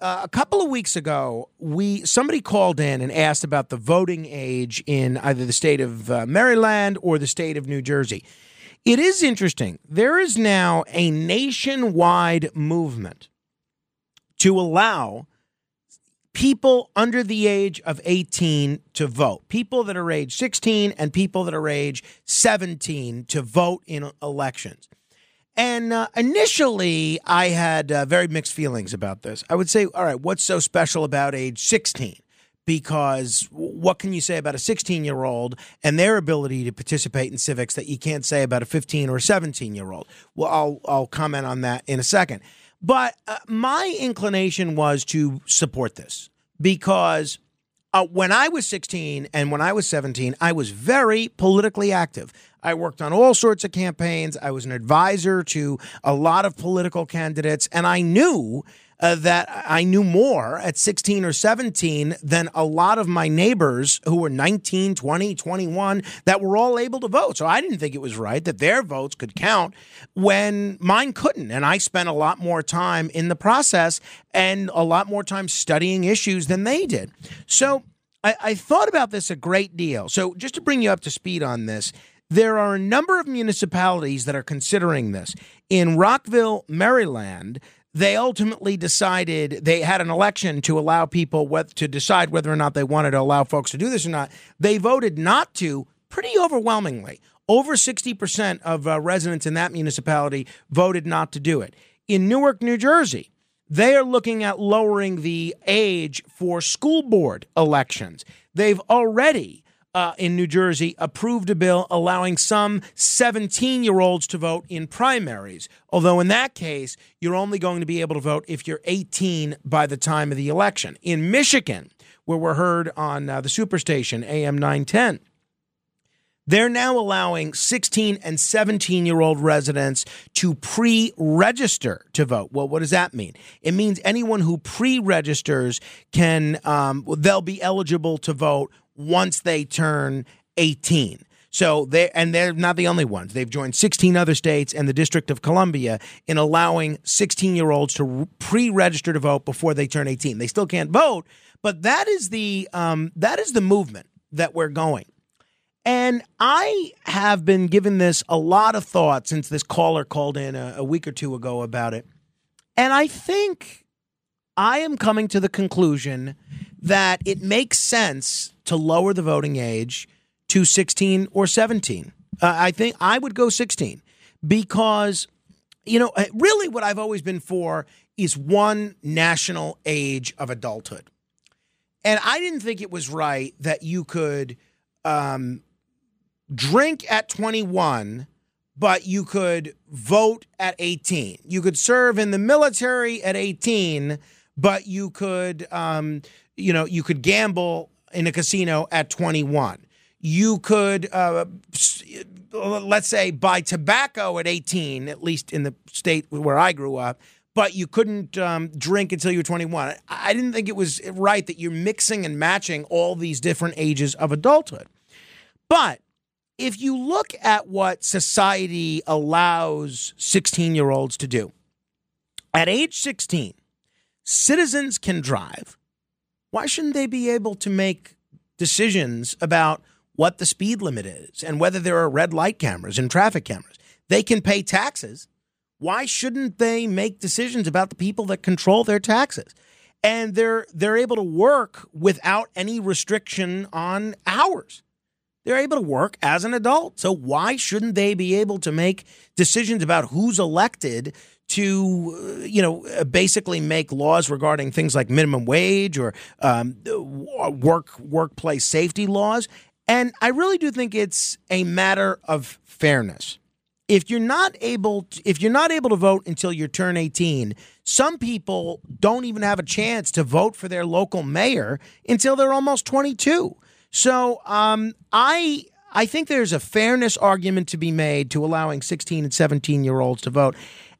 Uh, a couple of weeks ago, we somebody called in and asked about the voting age in either the state of uh, Maryland or the state of New Jersey. It is interesting. There is now a nationwide movement to allow people under the age of 18 to vote. People that are age 16 and people that are age 17 to vote in elections. And uh, initially, I had uh, very mixed feelings about this. I would say, all right, what's so special about age 16? Because what can you say about a 16 year old and their ability to participate in civics that you can't say about a 15 or 17 year old? Well, I'll, I'll comment on that in a second. But uh, my inclination was to support this because uh, when I was 16 and when I was 17, I was very politically active. I worked on all sorts of campaigns. I was an advisor to a lot of political candidates, and I knew uh, that I knew more at 16 or 17 than a lot of my neighbors who were 19, 20, 21 that were all able to vote. So I didn't think it was right that their votes could count when mine couldn't. And I spent a lot more time in the process and a lot more time studying issues than they did. So I, I thought about this a great deal. So just to bring you up to speed on this, there are a number of municipalities that are considering this. In Rockville, Maryland, they ultimately decided they had an election to allow people what, to decide whether or not they wanted to allow folks to do this or not. They voted not to pretty overwhelmingly. Over 60% of uh, residents in that municipality voted not to do it. In Newark, New Jersey, they are looking at lowering the age for school board elections. They've already uh, in New Jersey approved a bill allowing some 17 year olds to vote in primaries. Although, in that case, you're only going to be able to vote if you're 18 by the time of the election. In Michigan, where we're heard on uh, the Superstation, AM 910, they're now allowing 16 and 17 year old residents to pre register to vote. Well, what does that mean? It means anyone who pre registers can, um, they'll be eligible to vote once they turn 18. So they and they're not the only ones. They've joined 16 other states and the District of Columbia in allowing 16-year-olds to pre-register to vote before they turn 18. They still can't vote, but that is the um, that is the movement that we're going. And I have been given this a lot of thought since this caller called in a, a week or two ago about it. And I think I am coming to the conclusion that it makes sense to lower the voting age to 16 or 17. Uh, I think I would go 16 because, you know, uh, really what I've always been for is one national age of adulthood. And I didn't think it was right that you could um, drink at 21, but you could vote at 18. You could serve in the military at 18, but you could, um, you know, you could gamble in a casino at 21. You could, uh, let's say, buy tobacco at 18, at least in the state where I grew up, but you couldn't um, drink until you were 21. I didn't think it was right that you're mixing and matching all these different ages of adulthood. But if you look at what society allows 16 year olds to do, at age 16, citizens can drive why shouldn't they be able to make decisions about what the speed limit is and whether there are red light cameras and traffic cameras? They can pay taxes. Why shouldn't they make decisions about the people that control their taxes? And they're they're able to work without any restriction on hours. They're able to work as an adult. So why shouldn't they be able to make decisions about who's elected to, uh, you know, uh, basically make laws regarding things like minimum wage or um, work workplace safety laws. And I really do think it's a matter of fairness. if you're not able to, if you're not able to vote until you turn 18 some people don't even have a chance to vote for their local mayor until they're almost 22 so um, i i think there's a fairness argument to be made to allowing 16 and 17 year olds to vote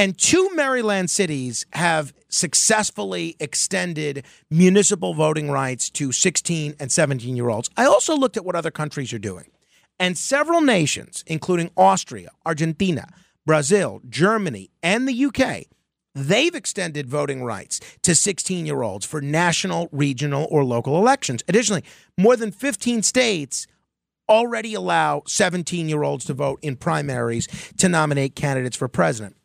and two Maryland cities have successfully extended municipal voting rights to 16 and 17 year olds. I also looked at what other countries are doing. And several nations, including Austria, Argentina, Brazil, Germany, and the UK, they've extended voting rights to 16 year olds for national, regional, or local elections. Additionally, more than 15 states already allow 17 year olds to vote in primaries to nominate candidates for president.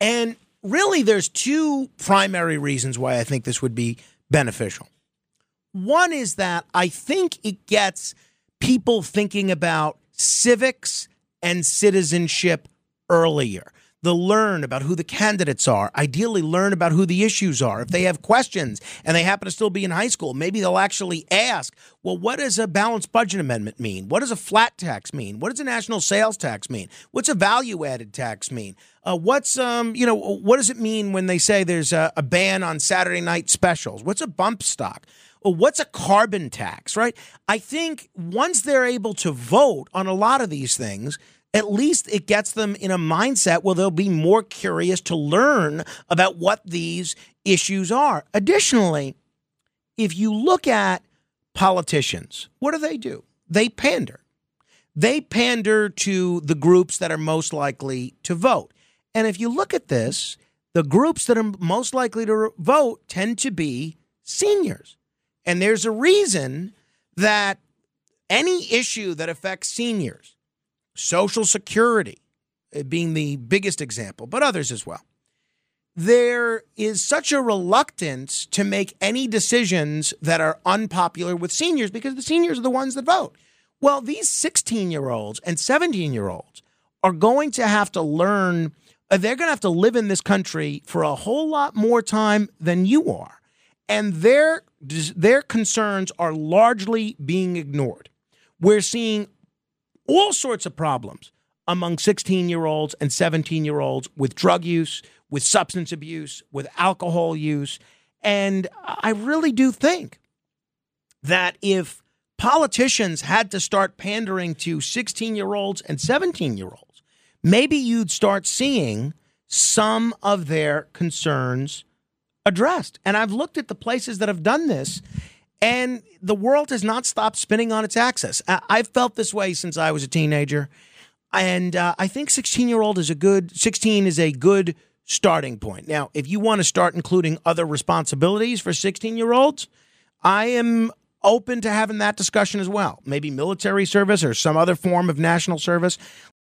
And really, there's two primary reasons why I think this would be beneficial. One is that I think it gets people thinking about civics and citizenship earlier. The learn about who the candidates are, ideally learn about who the issues are. If they have questions and they happen to still be in high school, maybe they'll actually ask, well, what does a balanced budget amendment mean? What does a flat tax mean? What does a national sales tax mean? What's a value added tax mean? Uh, what's um, you know, what does it mean when they say there's a, a ban on Saturday night specials? What's a bump stock? Well, what's a carbon tax, right? I think once they're able to vote on a lot of these things, at least it gets them in a mindset where they'll be more curious to learn about what these issues are. Additionally, if you look at politicians, what do they do? They pander. They pander to the groups that are most likely to vote. And if you look at this, the groups that are most likely to vote tend to be seniors. And there's a reason that any issue that affects seniors, Social Security uh, being the biggest example, but others as well, there is such a reluctance to make any decisions that are unpopular with seniors because the seniors are the ones that vote. Well, these 16 year olds and 17 year olds are going to have to learn, uh, they're going to have to live in this country for a whole lot more time than you are and their their concerns are largely being ignored. We're seeing all sorts of problems among 16 year olds and 17 year olds with drug use, with substance abuse, with alcohol use. And I really do think that if politicians had to start pandering to 16 year olds and 17 year olds, maybe you'd start seeing some of their concerns addressed. And I've looked at the places that have done this, and the world has not stopped spinning on its axis. I've felt this way since I was a teenager, and uh, I think 16 year old is a good 16 is a good starting point. Now, if you want to start including other responsibilities for 16 year olds, I am open to having that discussion as well. Maybe military service or some other form of national service.